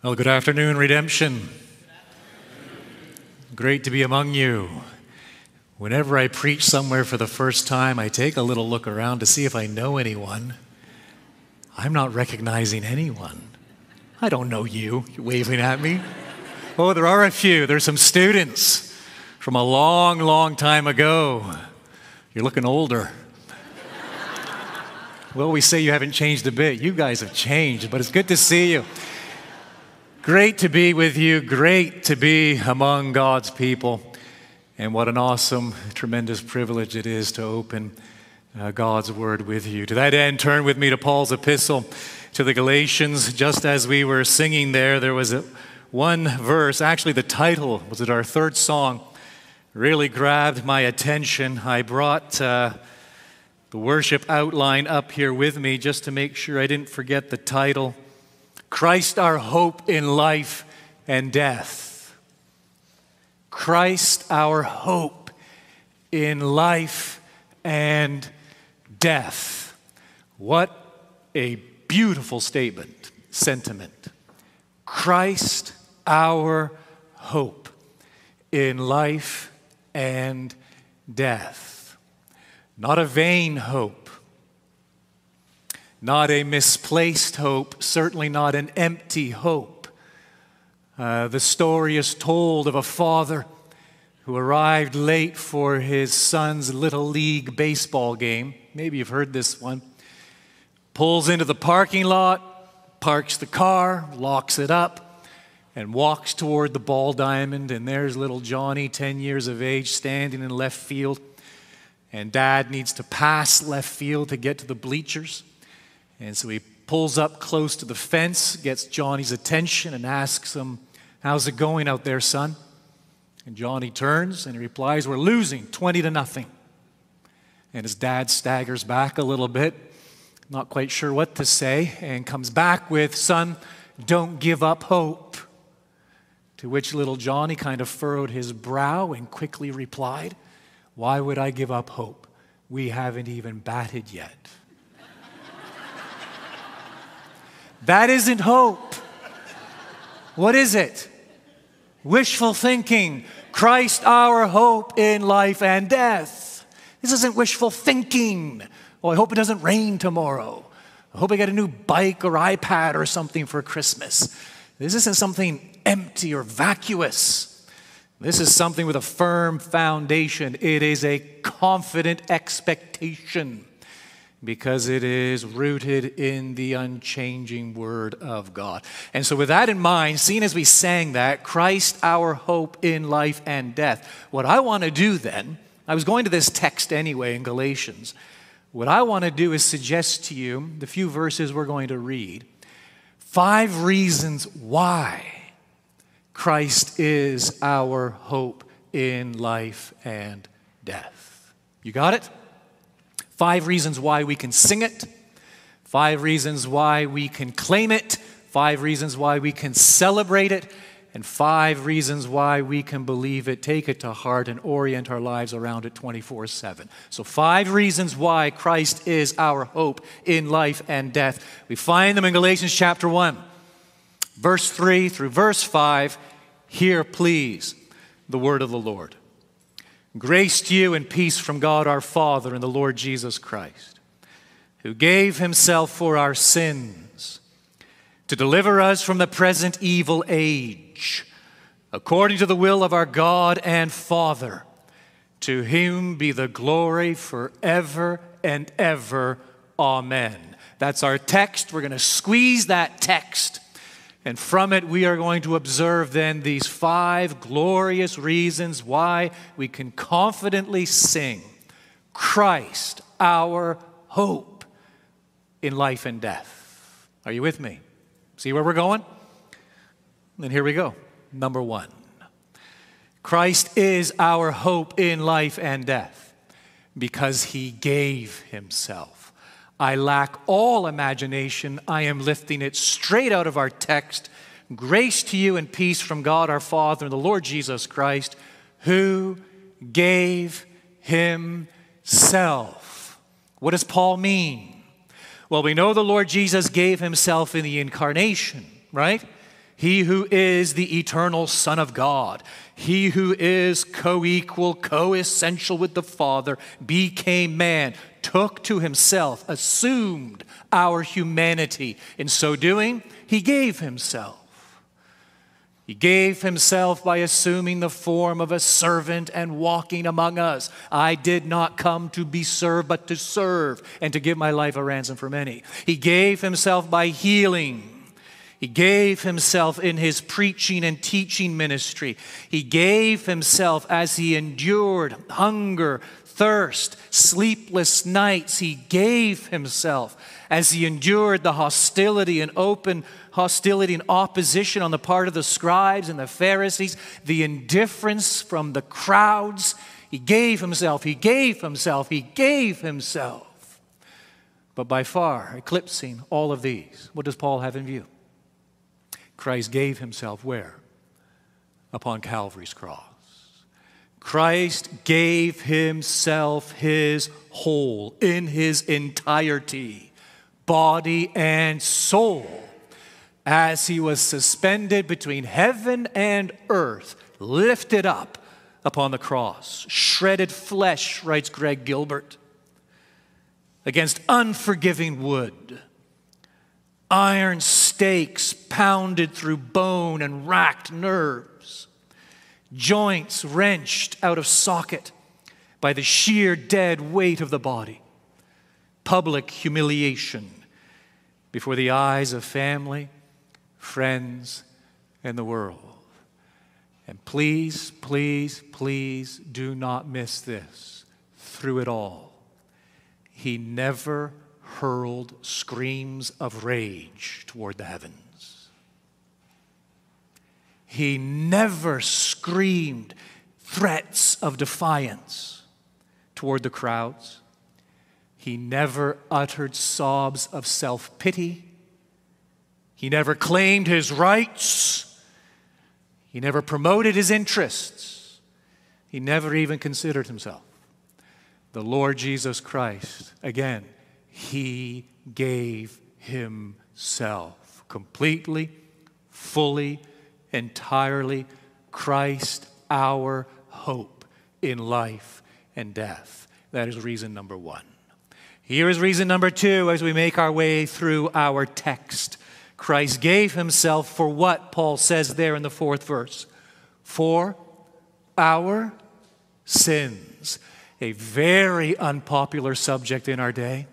Well, good afternoon, Redemption. Great to be among you. Whenever I preach somewhere for the first time, I take a little look around to see if I know anyone. I'm not recognizing anyone. I don't know you. You're waving at me. Oh, there are a few. There's some students from a long, long time ago. You're looking older. Well, we say you haven't changed a bit. You guys have changed, but it's good to see you. Great to be with you. Great to be among God's people. And what an awesome, tremendous privilege it is to open uh, God's word with you. To that end, turn with me to Paul's epistle to the Galatians. Just as we were singing there, there was a, one verse, actually, the title was it our third song, really grabbed my attention. I brought uh, the worship outline up here with me just to make sure I didn't forget the title. Christ, our hope in life and death. Christ, our hope in life and death. What a beautiful statement, sentiment. Christ, our hope in life and death. Not a vain hope not a misplaced hope, certainly not an empty hope. Uh, the story is told of a father who arrived late for his son's little league baseball game. Maybe you've heard this one. Pulls into the parking lot, parks the car, locks it up, and walks toward the ball diamond. And there's little Johnny, 10 years of age, standing in left field. And dad needs to pass left field to get to the bleachers. And so he pulls up close to the fence, gets Johnny's attention, and asks him, How's it going out there, son? And Johnny turns and he replies, We're losing 20 to nothing. And his dad staggers back a little bit, not quite sure what to say, and comes back with, Son, don't give up hope. To which little Johnny kind of furrowed his brow and quickly replied, Why would I give up hope? We haven't even batted yet. That isn't hope. What is it? Wishful thinking. Christ, our hope in life and death. This isn't wishful thinking. Oh, I hope it doesn't rain tomorrow. I hope I get a new bike or iPad or something for Christmas. This isn't something empty or vacuous. This is something with a firm foundation. It is a confident expectation because it is rooted in the unchanging Word of God. And so, with that in mind, seeing as we sang that, Christ our hope in life and death, what I want to do then, I was going to this text anyway in Galatians. What I want to do is suggest to you the few verses we're going to read five reasons why Christ is our hope in life and death. You got it? Five reasons why we can sing it, five reasons why we can claim it, five reasons why we can celebrate it, and five reasons why we can believe it, take it to heart, and orient our lives around it 24 7. So, five reasons why Christ is our hope in life and death. We find them in Galatians chapter 1, verse 3 through verse 5. Hear, please, the word of the Lord. Grace to you and peace from God our Father and the Lord Jesus Christ, who gave himself for our sins to deliver us from the present evil age, according to the will of our God and Father, to whom be the glory forever and ever. Amen. That's our text. We're going to squeeze that text and from it, we are going to observe then these five glorious reasons why we can confidently sing Christ, our hope in life and death. Are you with me? See where we're going? And here we go. Number one Christ is our hope in life and death because he gave himself. I lack all imagination. I am lifting it straight out of our text. Grace to you and peace from God our Father and the Lord Jesus Christ, who gave himself. What does Paul mean? Well, we know the Lord Jesus gave himself in the incarnation, right? He who is the eternal Son of God, he who is co equal, co essential with the Father, became man, took to himself, assumed our humanity. In so doing, he gave himself. He gave himself by assuming the form of a servant and walking among us. I did not come to be served, but to serve and to give my life a ransom for many. He gave himself by healing he gave himself in his preaching and teaching ministry. He gave himself as he endured hunger, thirst, sleepless nights. He gave himself as he endured the hostility and open hostility and opposition on the part of the scribes and the Pharisees, the indifference from the crowds. He gave himself, he gave himself, he gave himself. But by far eclipsing all of these, what does Paul have in view? Christ gave himself where? Upon Calvary's cross. Christ gave himself his whole, in his entirety, body and soul, as he was suspended between heaven and earth, lifted up upon the cross. Shredded flesh, writes Greg Gilbert, against unforgiving wood iron stakes pounded through bone and racked nerves, joints wrenched out of socket by the sheer dead weight of the body, public humiliation before the eyes of family, friends, and the world. And please, please, please do not miss this through it all. He never hurled screams of rage toward the heavens. He never screamed threats of defiance toward the crowds. He never uttered sobs of self pity. He never claimed his rights. He never promoted his interests. He never even considered himself. The Lord Jesus Christ, again, he gave himself completely, fully, entirely. Christ, our hope in life and death. That is reason number one. Here is reason number two as we make our way through our text. Christ gave himself for what Paul says there in the fourth verse? For our sins. A very unpopular subject in our day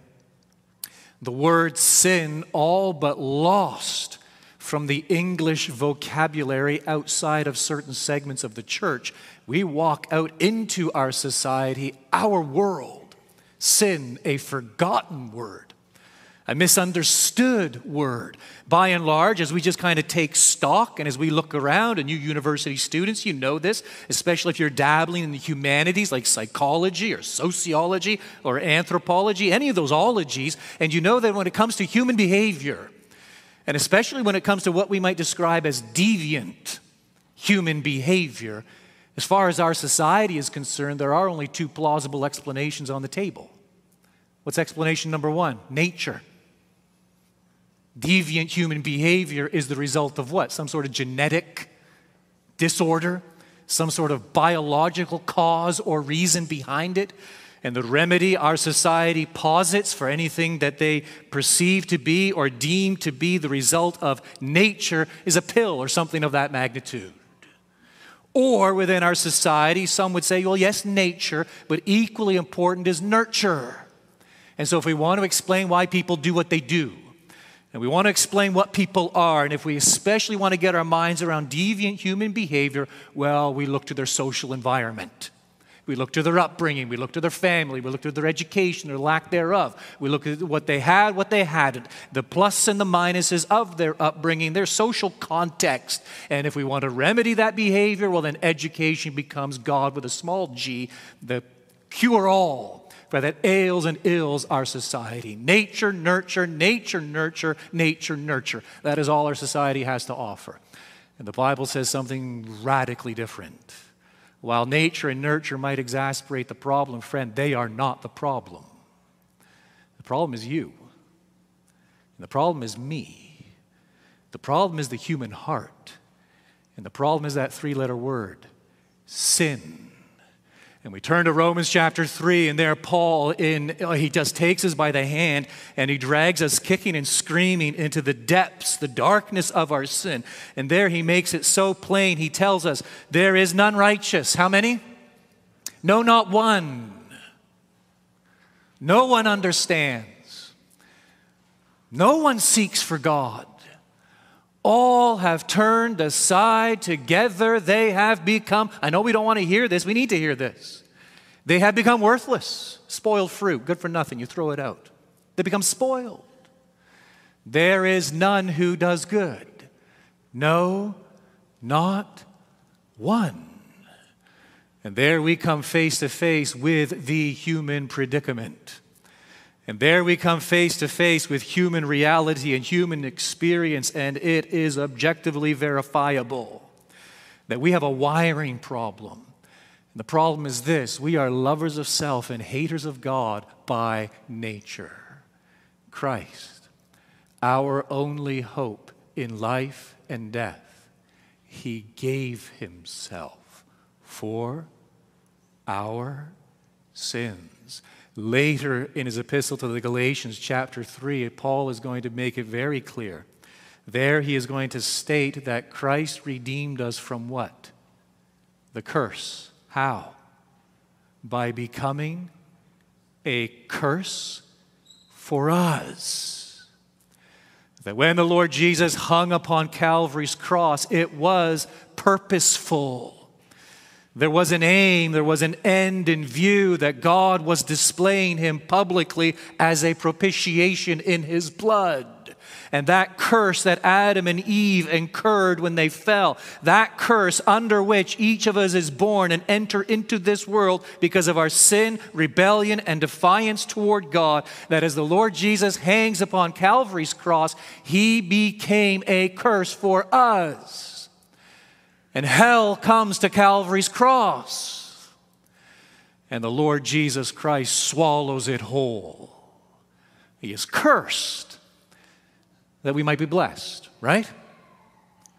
the word sin all but lost from the English vocabulary outside of certain segments of the church. We walk out into our society, our world, sin, a forgotten word a misunderstood word. By and large, as we just kind of take stock and as we look around, and you university students, you know this, especially if you're dabbling in the humanities like psychology or sociology or anthropology, any of those ologies, and you know that when it comes to human behavior, and especially when it comes to what we might describe as deviant human behavior, as far as our society is concerned, there are only two plausible explanations on the table. What's explanation number one? Nature. Deviant human behavior is the result of what? Some sort of genetic disorder, some sort of biological cause or reason behind it. And the remedy our society posits for anything that they perceive to be or deem to be the result of nature is a pill or something of that magnitude. Or within our society, some would say, well, yes, nature, but equally important is nurture. And so, if we want to explain why people do what they do, and we want to explain what people are. And if we especially want to get our minds around deviant human behavior, well, we look to their social environment. We look to their upbringing. We look to their family. We look to their education or lack thereof. We look at what they had, what they hadn't, the plus and the minuses of their upbringing, their social context. And if we want to remedy that behavior, well, then education becomes God with a small g, the cure all for that ails and ills our society. Nature, nurture, nature, nurture, nature, nurture. That is all our society has to offer. And the Bible says something radically different. While nature and nurture might exasperate the problem, friend, they are not the problem. The problem is you. And the problem is me. The problem is the human heart. And the problem is that three letter word sin. And we turn to Romans chapter 3, and there Paul, in, uh, he just takes us by the hand and he drags us kicking and screaming into the depths, the darkness of our sin. And there he makes it so plain. He tells us, There is none righteous. How many? No, not one. No one understands. No one seeks for God. All have turned aside together. They have become, I know we don't want to hear this, we need to hear this. They have become worthless, spoiled fruit, good for nothing. You throw it out. They become spoiled. There is none who does good. No, not one. And there we come face to face with the human predicament. And there we come face to face with human reality and human experience, and it is objectively verifiable that we have a wiring problem. And the problem is this we are lovers of self and haters of God by nature. Christ, our only hope in life and death, He gave Himself for our sins. Later in his epistle to the Galatians, chapter 3, Paul is going to make it very clear. There he is going to state that Christ redeemed us from what? The curse. How? By becoming a curse for us. That when the Lord Jesus hung upon Calvary's cross, it was purposeful. There was an aim, there was an end in view that God was displaying him publicly as a propitiation in his blood. And that curse that Adam and Eve incurred when they fell, that curse under which each of us is born and enter into this world because of our sin, rebellion, and defiance toward God, that as the Lord Jesus hangs upon Calvary's cross, he became a curse for us. And hell comes to Calvary's cross. And the Lord Jesus Christ swallows it whole. He is cursed that we might be blessed, right?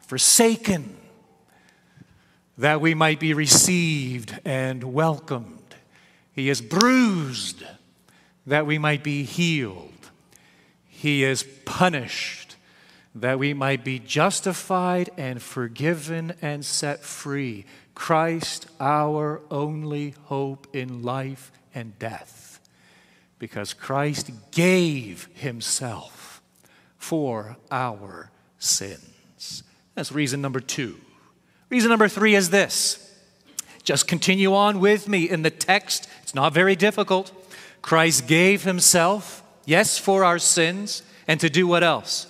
Forsaken that we might be received and welcomed. He is bruised that we might be healed. He is punished that we might be justified and forgiven and set free. Christ, our only hope in life and death. Because Christ gave himself for our sins. That's reason number two. Reason number three is this. Just continue on with me in the text. It's not very difficult. Christ gave himself, yes, for our sins, and to do what else?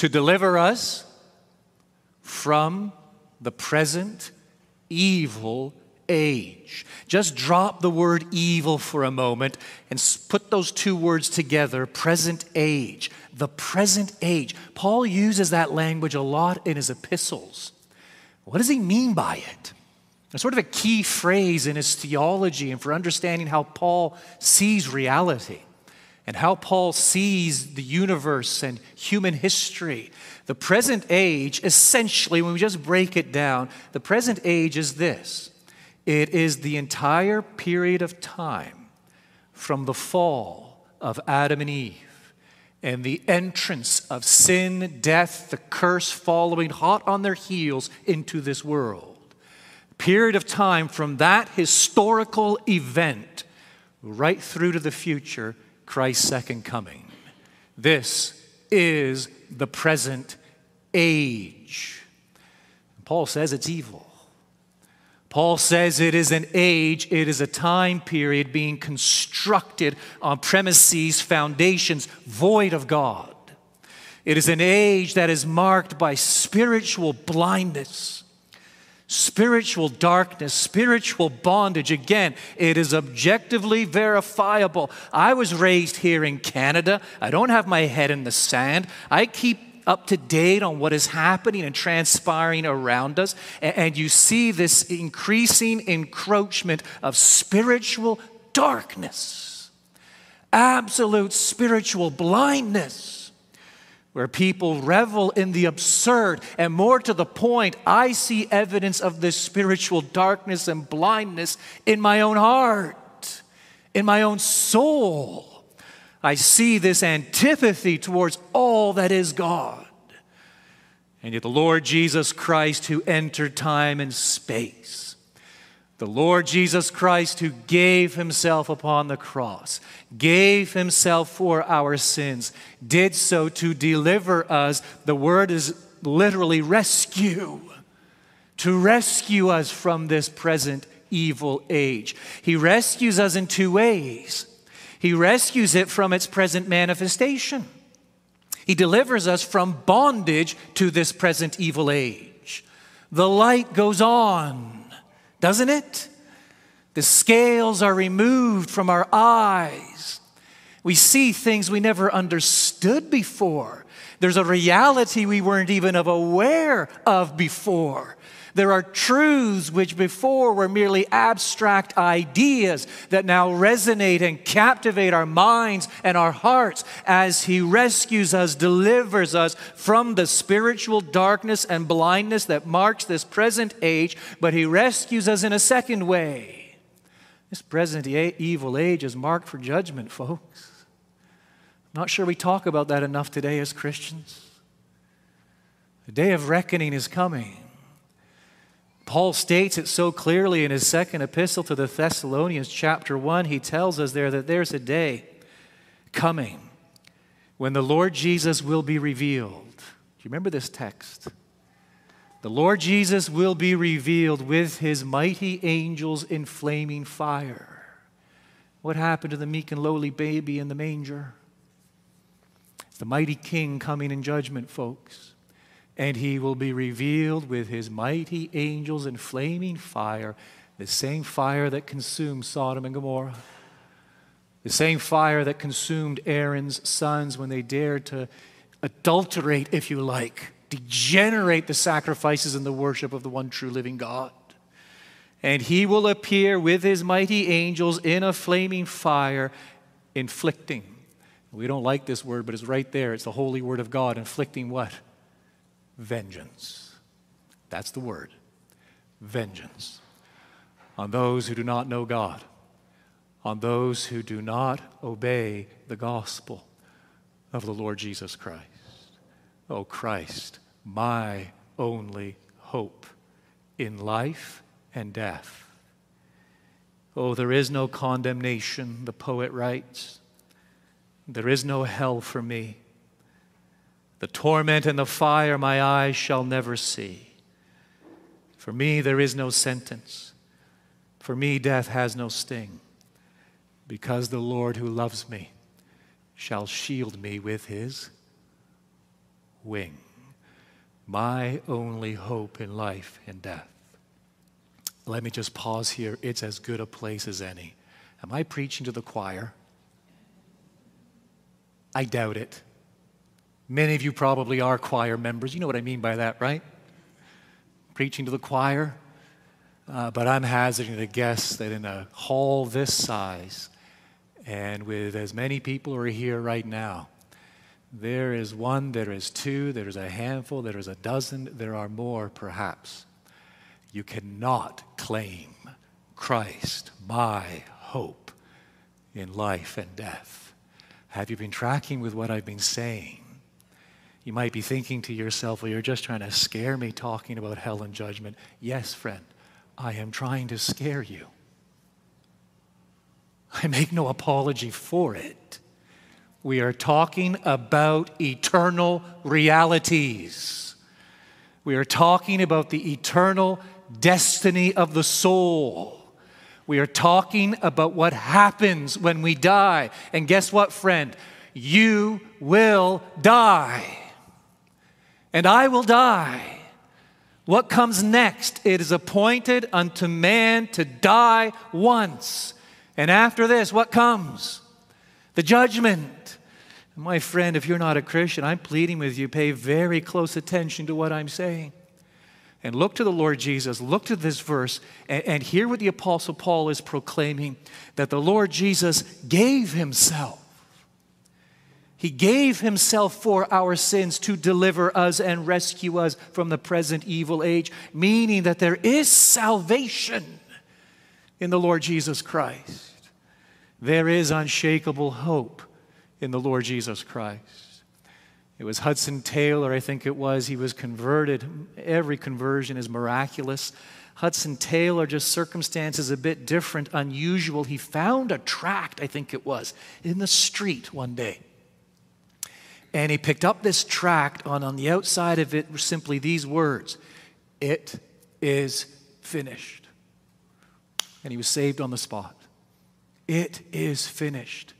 To deliver us from the present evil age. Just drop the word evil for a moment and put those two words together present age. The present age. Paul uses that language a lot in his epistles. What does he mean by it? It's sort of a key phrase in his theology and for understanding how Paul sees reality and how Paul sees the universe and human history. The present age, essentially, when we just break it down, the present age is this it is the entire period of time from the fall of Adam and Eve and the entrance of sin, death, the curse following hot on their heels into this world. Period of time from that historical event right through to the future Christ's second coming. This is the present age. Paul says it's evil. Paul says it is an age, it is a time period being constructed on premises, foundations void of God. It is an age that is marked by spiritual blindness spiritual darkness, spiritual bondage. Again, it is objectively verifiable. I was raised here in Canada. I don't have my head in the sand. I keep up to date on what is happening and transpiring around us. And you see this increasing encroachment of spiritual darkness, absolute spiritual blindness. Where people revel in the absurd. And more to the point, I see evidence of this spiritual darkness and blindness in my own heart, in my own soul. I see this antipathy towards all that is God. And yet, the Lord Jesus Christ, who entered time and space, the Lord Jesus Christ, who gave himself upon the cross, gave himself for our sins, did so to deliver us. The word is literally rescue, to rescue us from this present evil age. He rescues us in two ways. He rescues it from its present manifestation. He delivers us from bondage to this present evil age. The light goes on doesn't it? The scales are removed from our eyes. We see things we never understood before. There's a reality we weren't even aware of before. There are truths which before were merely abstract ideas that now resonate and captivate our minds and our hearts as He rescues us, delivers us from the spiritual darkness and blindness that marks this present age, but He rescues us in a second way. This present evil age is marked for judgment, folks. I'm not sure we talk about that enough today as Christians. The day of reckoning is coming. Paul states it so clearly in his second epistle to the Thessalonians, chapter 1. He tells us there that there's a day coming when the Lord Jesus will be revealed. Do you remember this text? The Lord Jesus will be revealed with his mighty angels in flaming fire. What happened to the meek and lowly baby in the manger? The mighty king coming in judgment, folks and he will be revealed with his mighty angels in flaming fire, the same fire that consumed Sodom and Gomorrah, the same fire that consumed Aaron's sons when they dared to adulterate, if you like, degenerate the sacrifices and the worship of the one true living God. And he will appear with his mighty angels in a flaming fire, inflicting. We don't like this word, but it's right there. It's the holy word of God. Inflicting what? Vengeance. That's the word vengeance on those who do not know God, on those who do not obey the gospel of the Lord Jesus Christ. Oh, Christ, my only hope in life and death. Oh, there is no condemnation, the poet writes. There is no hell for me. The torment and the fire my eyes shall never see. For me, there is no sentence. For me, death has no sting. Because the Lord who loves me shall shield me with his wing. My only hope in life and death. Let me just pause here. It's as good a place as any. Am I preaching to the choir? I doubt it. Many of you probably are choir members. You know what I mean by that, right? Preaching to the choir. Uh, but I'm hazarding to guess that in a hall this size, and with as many people who are here right now, there is one, there is two, there is a handful, there is a dozen, there are more perhaps. You cannot claim Christ, my hope in life and death. Have you been tracking with what I've been saying? You might be thinking to yourself, well, you're just trying to scare me talking about hell and judgment. Yes, friend, I am trying to scare you. I make no apology for it. We are talking about eternal realities. We are talking about the eternal destiny of the soul. We are talking about what happens when we die. And guess what, friend? You will die and I will die. What comes next? It is appointed unto man to die once. And after this, what comes? The judgment. My friend, if you're not a Christian, I'm pleading with you, pay very close attention to what I'm saying. And look to the Lord Jesus, look to this verse, and, and hear what the Apostle Paul is proclaiming that the Lord Jesus gave himself He gave himself for our sins to deliver us and rescue us from the present evil age, meaning that there is salvation in the Lord Jesus Christ. There is unshakable hope in the Lord Jesus Christ. It was Hudson Taylor, I think it was, he was converted. Every conversion is miraculous. Hudson Taylor, just circumstances a bit different, unusual. He found a tract, I think it was, in the street one day. And he picked up this tract, and on the outside of it were simply these words It is finished. And he was saved on the spot. It is finished.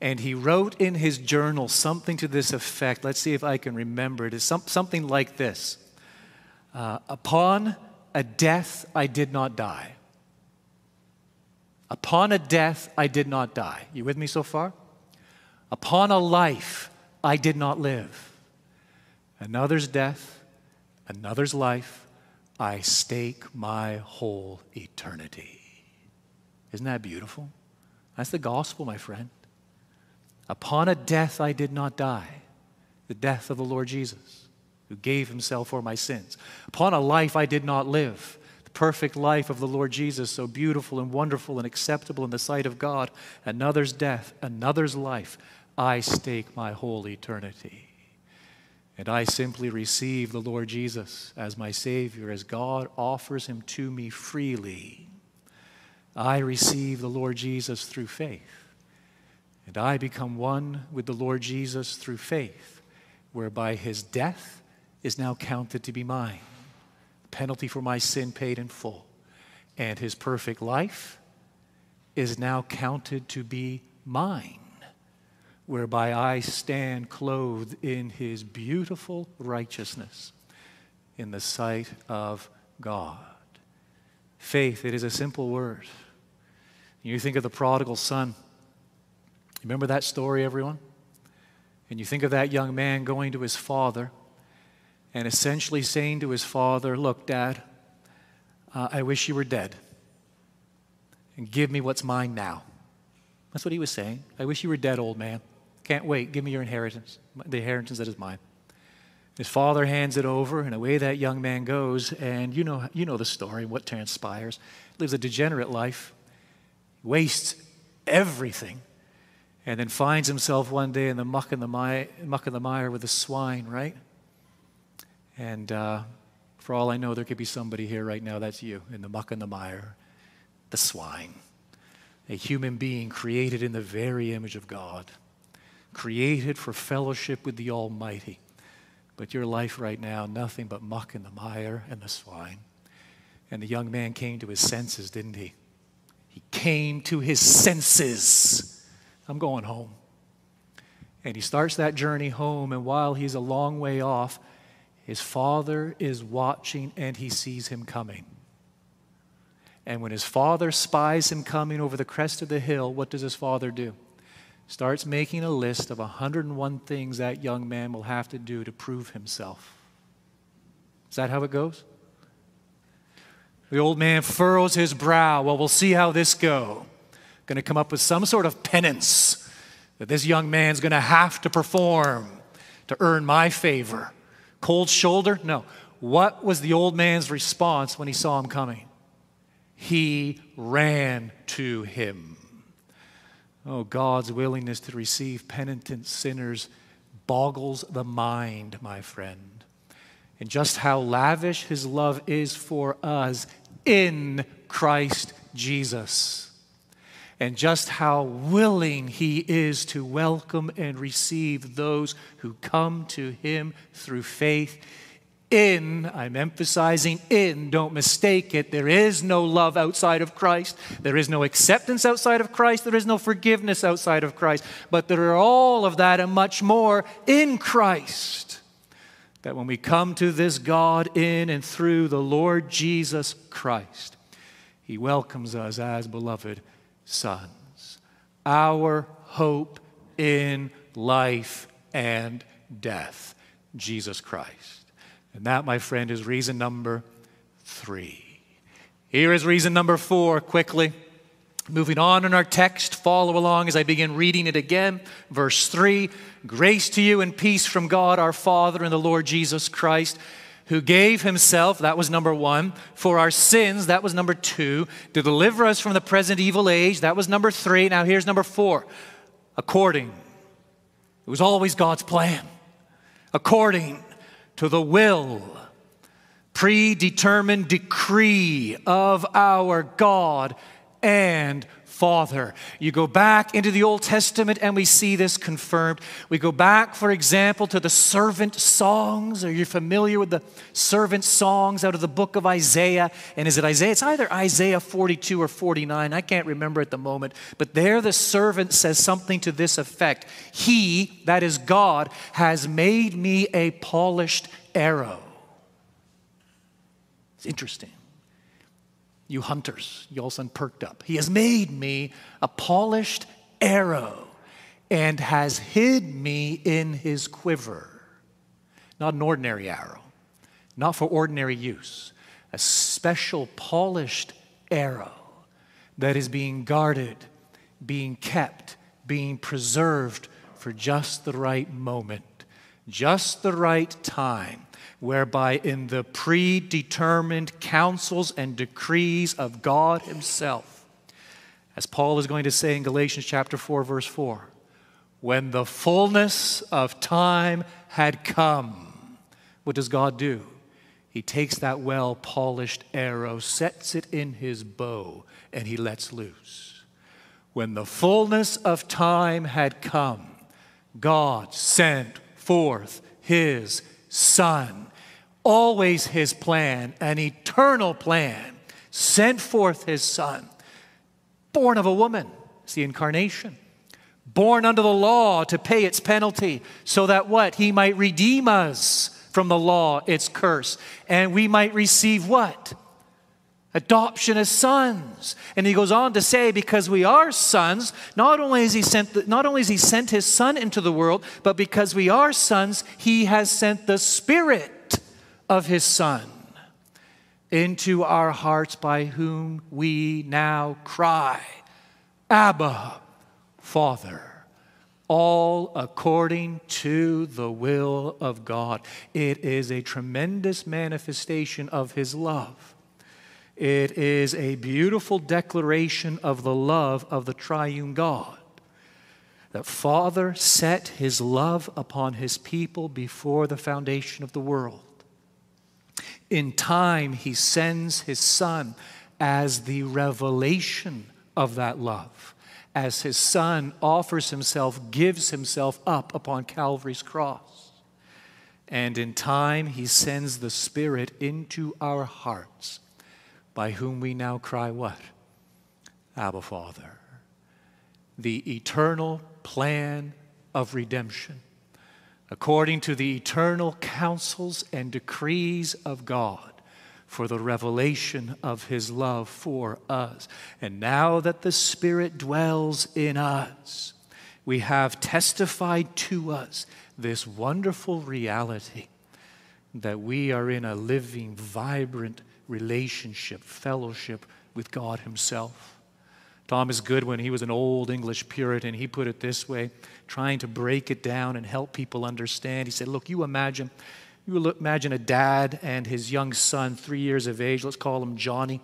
And he wrote in his journal something to this effect. Let's see if I can remember it. It's something like this uh, Upon a death, I did not die. Upon a death, I did not die. You with me so far? Upon a life, I did not live. Another's death, another's life, I stake my whole eternity. Isn't that beautiful? That's the gospel, my friend. Upon a death I did not die, the death of the Lord Jesus, who gave himself for my sins. Upon a life I did not live, the perfect life of the Lord Jesus, so beautiful and wonderful and acceptable in the sight of God. Another's death, another's life. I stake my whole eternity. And I simply receive the Lord Jesus as my Savior, as God offers him to me freely. I receive the Lord Jesus through faith. And I become one with the Lord Jesus through faith, whereby his death is now counted to be mine, the penalty for my sin paid in full. And his perfect life is now counted to be mine whereby I stand clothed in his beautiful righteousness in the sight of God. Faith, it is a simple word. You think of the prodigal son. Remember that story, everyone? And you think of that young man going to his father and essentially saying to his father, Look, Dad, uh, I wish you were dead. And give me what's mine now. That's what he was saying. I wish you were dead, old man. Can't wait. Give me your inheritance, the inheritance that is mine. His father hands it over, and away that young man goes. And you know, you know the story, what transpires. Lives a degenerate life, wastes everything, and then finds himself one day in the muck and the mire, muck and the mire with the swine, right? And uh, for all I know, there could be somebody here right now that's you in the muck and the mire, the swine, a human being created in the very image of God created for fellowship with the Almighty. But your life right now, nothing but muck and the mire and the swine. And the young man came to his senses, didn't he? He came to his senses. I'm going home. And he starts that journey home, and while he's a long way off, his father is watching and he sees him coming. And when his father spies him coming over the crest of the hill, what does his father do? Starts making a list of 101 things that young man will have to do to prove himself. Is that how it goes? The old man furrows his brow. Well, we'll see how this go. Going to come up with some sort of penance that this young man's going to have to perform to earn my favor. Cold shoulder? No. What was the old man's response when he saw him coming? He ran to him. Oh, God's willingness to receive penitent sinners boggles the mind, my friend. And just how lavish his love is for us in Christ Jesus. And just how willing he is to welcome and receive those who come to him through faith in, I'm emphasizing in, don't mistake it. There is no love outside of Christ. There is no acceptance outside of Christ. There is no forgiveness outside of Christ. But there are all of that and much more in Christ. That when we come to this God in and through the Lord Jesus Christ, He welcomes us as beloved sons. Our hope in life and death, Jesus Christ. And that, my friend, is reason number three. Here is reason number four, quickly. Moving on in our text, follow along as I begin reading it again. Verse 3 Grace to you and peace from God our Father and the Lord Jesus Christ, who gave himself, that was number one, for our sins, that was number two, to deliver us from the present evil age, that was number three. Now here's number four according. It was always God's plan. According to the will, predetermined decree of our God and Father. You go back into the Old Testament and we see this confirmed. We go back, for example, to the servant songs. Are you familiar with the servant songs out of the book of Isaiah? And is it Isaiah? It's either Isaiah 42 or 49. I can't remember at the moment. But there the servant says something to this effect He, that is God, has made me a polished arrow. It's interesting you hunters, you all of sudden perked up. He has made me a polished arrow and has hid me in his quiver. Not an ordinary arrow, not for ordinary use, a special polished arrow that is being guarded, being kept, being preserved for just the right moment, just the right time whereby in the predetermined counsels and decrees of God Himself, as Paul is going to say in Galatians chapter 4, verse 4, when the fullness of time had come, what does God do? He takes that well polished arrow, sets it in his bow, and he lets loose. When the fullness of time had come, God sent forth his Son always his plan, an eternal plan, sent forth his son, born of a woman. It's the incarnation. Born under the law to pay its penalty, so that what? He might redeem us from the law, its curse, and we might receive what? Adoption as sons. And he goes on to say, because we are sons, not only has he sent not only has he sent his son into the world, but because we are sons, he has sent the Spirit of his Son into our hearts, by whom we now cry, Abba, Father. All according to the will of God. It is a tremendous manifestation of His love. It is a beautiful declaration of the love of the triune God. That Father set His love upon His people before the foundation of the world. In time, he sends his son as the revelation of that love. As his son offers himself, gives himself up upon Calvary's cross. And in time, he sends the Spirit into our hearts, by whom we now cry, What? Abba, Father. The eternal plan of redemption according to the eternal counsels and decrees of God for the revelation of his love for us. And now that the Spirit dwells in us, we have testified to us this wonderful reality that we are in a living, vibrant relationship, fellowship with God Himself. Thomas Goodwin, he was an old English Puritan, he put it this way, trying to break it down and help people understand. He said, Look, you imagine, you imagine a dad and his young son, three years of age, let's call him Johnny.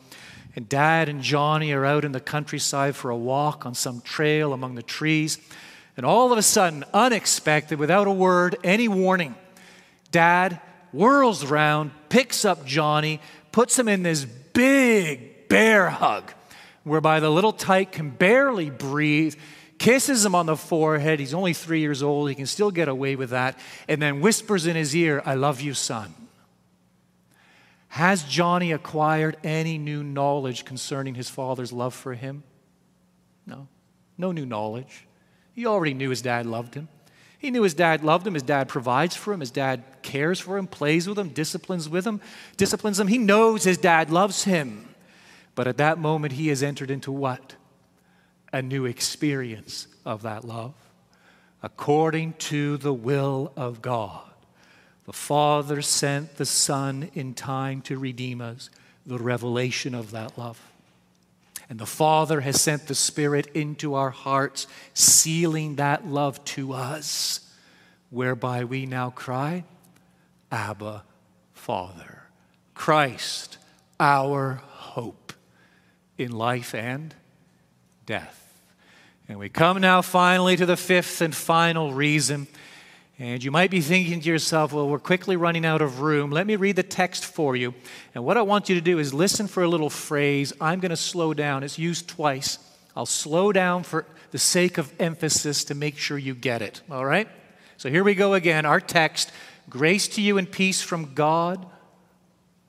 And dad and Johnny are out in the countryside for a walk on some trail among the trees. And all of a sudden, unexpected, without a word, any warning, dad whirls around, picks up Johnny, puts him in this big bear hug whereby the little tyke can barely breathe, kisses him on the forehead. He's only three years old, he can still get away with that, and then whispers in his ear, I love you, son. Has Johnny acquired any new knowledge concerning his father's love for him? No, no new knowledge. He already knew his dad loved him. He knew his dad loved him. His dad provides for him. His dad cares for him, plays with him, disciplines with him, disciplines him. He knows his dad loves him. But at that moment, he has entered into what? A new experience of that love. According to the will of God, the Father sent the Son in time to redeem us, the revelation of that love. And the Father has sent the Spirit into our hearts, sealing that love to us, whereby we now cry, Abba, Father. Christ, our hope in life and death. And we come now finally to the fifth and final reason. And you might be thinking to yourself, well, we're quickly running out of room. Let me read the text for you. And what I want you to do is listen for a little phrase. I'm going to slow down. It's used twice. I'll slow down for the sake of emphasis to make sure you get it. All right? So here we go again. Our text Grace to you and peace from God,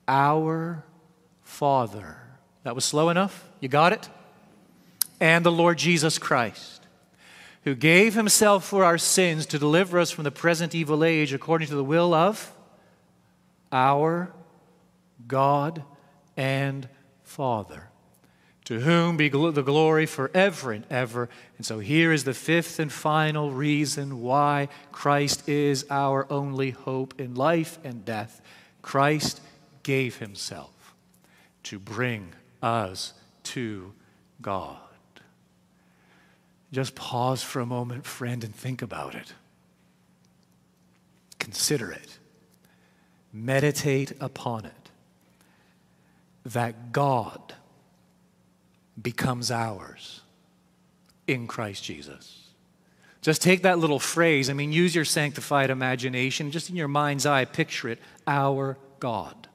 our Father. That was slow enough? You got it? and the Lord Jesus Christ, who gave himself for our sins to deliver us from the present evil age according to the will of our God and Father, to whom be the glory forever and ever. And so here is the fifth and final reason why Christ is our only hope in life and death. Christ gave himself to bring us to God. Just pause for a moment, friend, and think about it. Consider it. Meditate upon it. That God becomes ours in Christ Jesus. Just take that little phrase. I mean, use your sanctified imagination. Just in your mind's eye, picture it. Our God.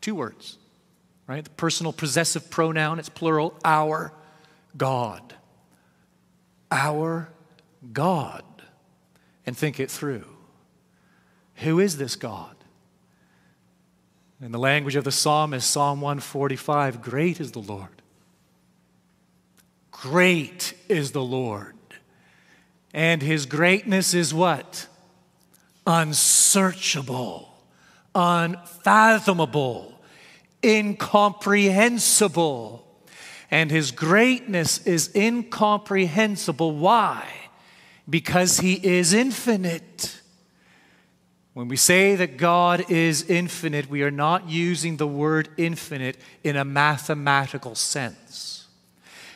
Two words, right? The personal possessive pronoun, it's plural. Our God our God and think it through. Who is this God? In the language of the psalmist, Psalm 145, great is the Lord. Great is the Lord. And his greatness is what? Unsearchable, unfathomable, incomprehensible and his greatness is incomprehensible. Why? Because he is infinite. When we say that God is infinite, we are not using the word infinite in a mathematical sense.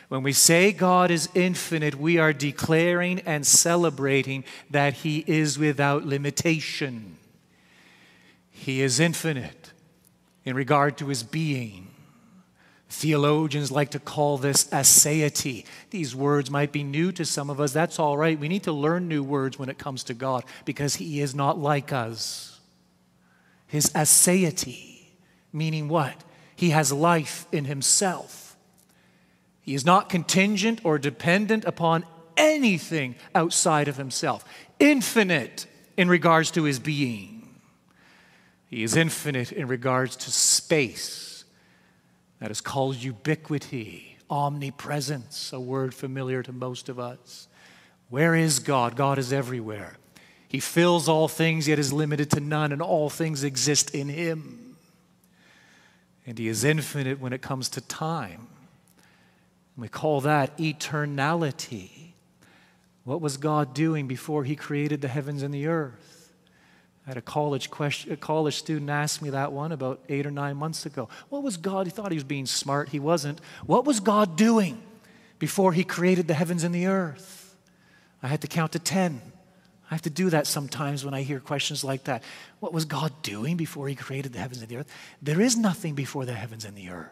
When we say God is infinite, we are declaring and celebrating that He is without limitation. He is infinite in regard to His being. Theologians like to call this aseity. These words might be new to some of us. That's all right. We need to learn new words when it comes to God because He is not like us. His aseity, meaning what? He has life in Himself. He is not contingent or dependent upon anything outside of Himself, infinite in regards to His being. He is infinite in regards to space that is called ubiquity, omnipresence, a word familiar to most of us. Where is God? God is everywhere. He fills all things, yet is limited to none, and all things exist in Him. And He is infinite when it comes to time. We call that eternality. What was God doing before He created the heavens and the earth? I had a college, question, a college student ask me that one about eight or nine months ago. What was God? He thought he was being smart. He wasn't. What was God doing before he created the heavens and the earth? I had to count to 10. I have to do that sometimes when I hear questions like that. What was God doing before he created the heavens and the earth? There is nothing before the heavens and the earth.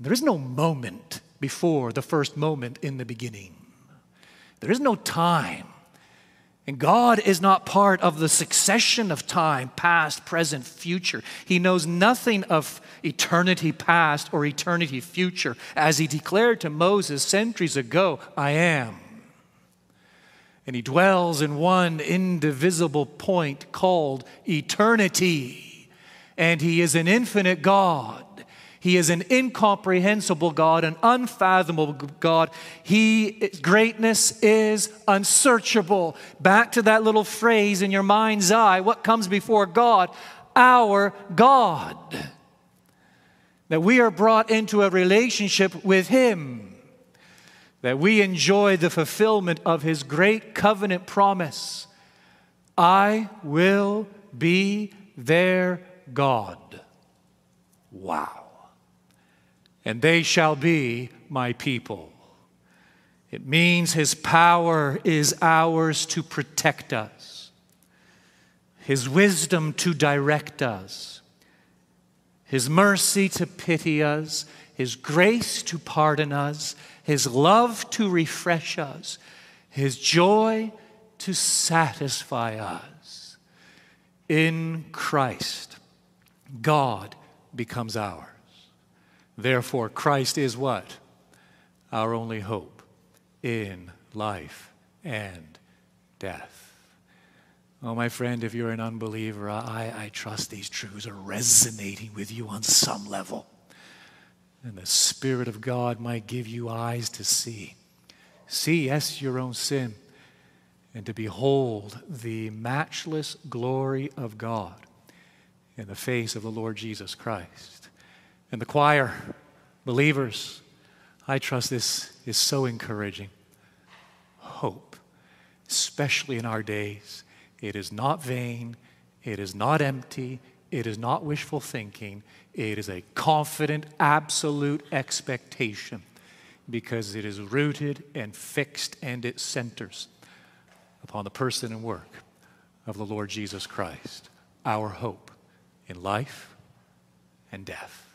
There is no moment before the first moment in the beginning. There is no time and God is not part of the succession of time, past, present, future. He knows nothing of eternity past or eternity future. As he declared to Moses centuries ago, I am. And he dwells in one indivisible point called eternity. And he is an infinite God. He is an incomprehensible God, an unfathomable God. He greatness is unsearchable. Back to that little phrase in your mind's eye, what comes before God? Our God. That we are brought into a relationship with him. That we enjoy the fulfillment of his great covenant promise. I will be their God. Wow. And they shall be my people. It means his power is ours to protect us, his wisdom to direct us, his mercy to pity us, his grace to pardon us, his love to refresh us, his joy to satisfy us. In Christ, God becomes ours. Therefore, Christ is what? Our only hope in life and death. Oh, my friend, if you're an unbeliever, I, I trust these truths are resonating with you on some level. And the Spirit of God might give you eyes to see. See, yes, your own sin, and to behold the matchless glory of God in the face of the Lord Jesus Christ. And the choir, believers, I trust this is so encouraging. Hope, especially in our days. It is not vain, it is not empty, it is not wishful thinking, it is a confident, absolute expectation because it is rooted and fixed and it centers upon the person and work of the Lord Jesus Christ, our hope in life and death.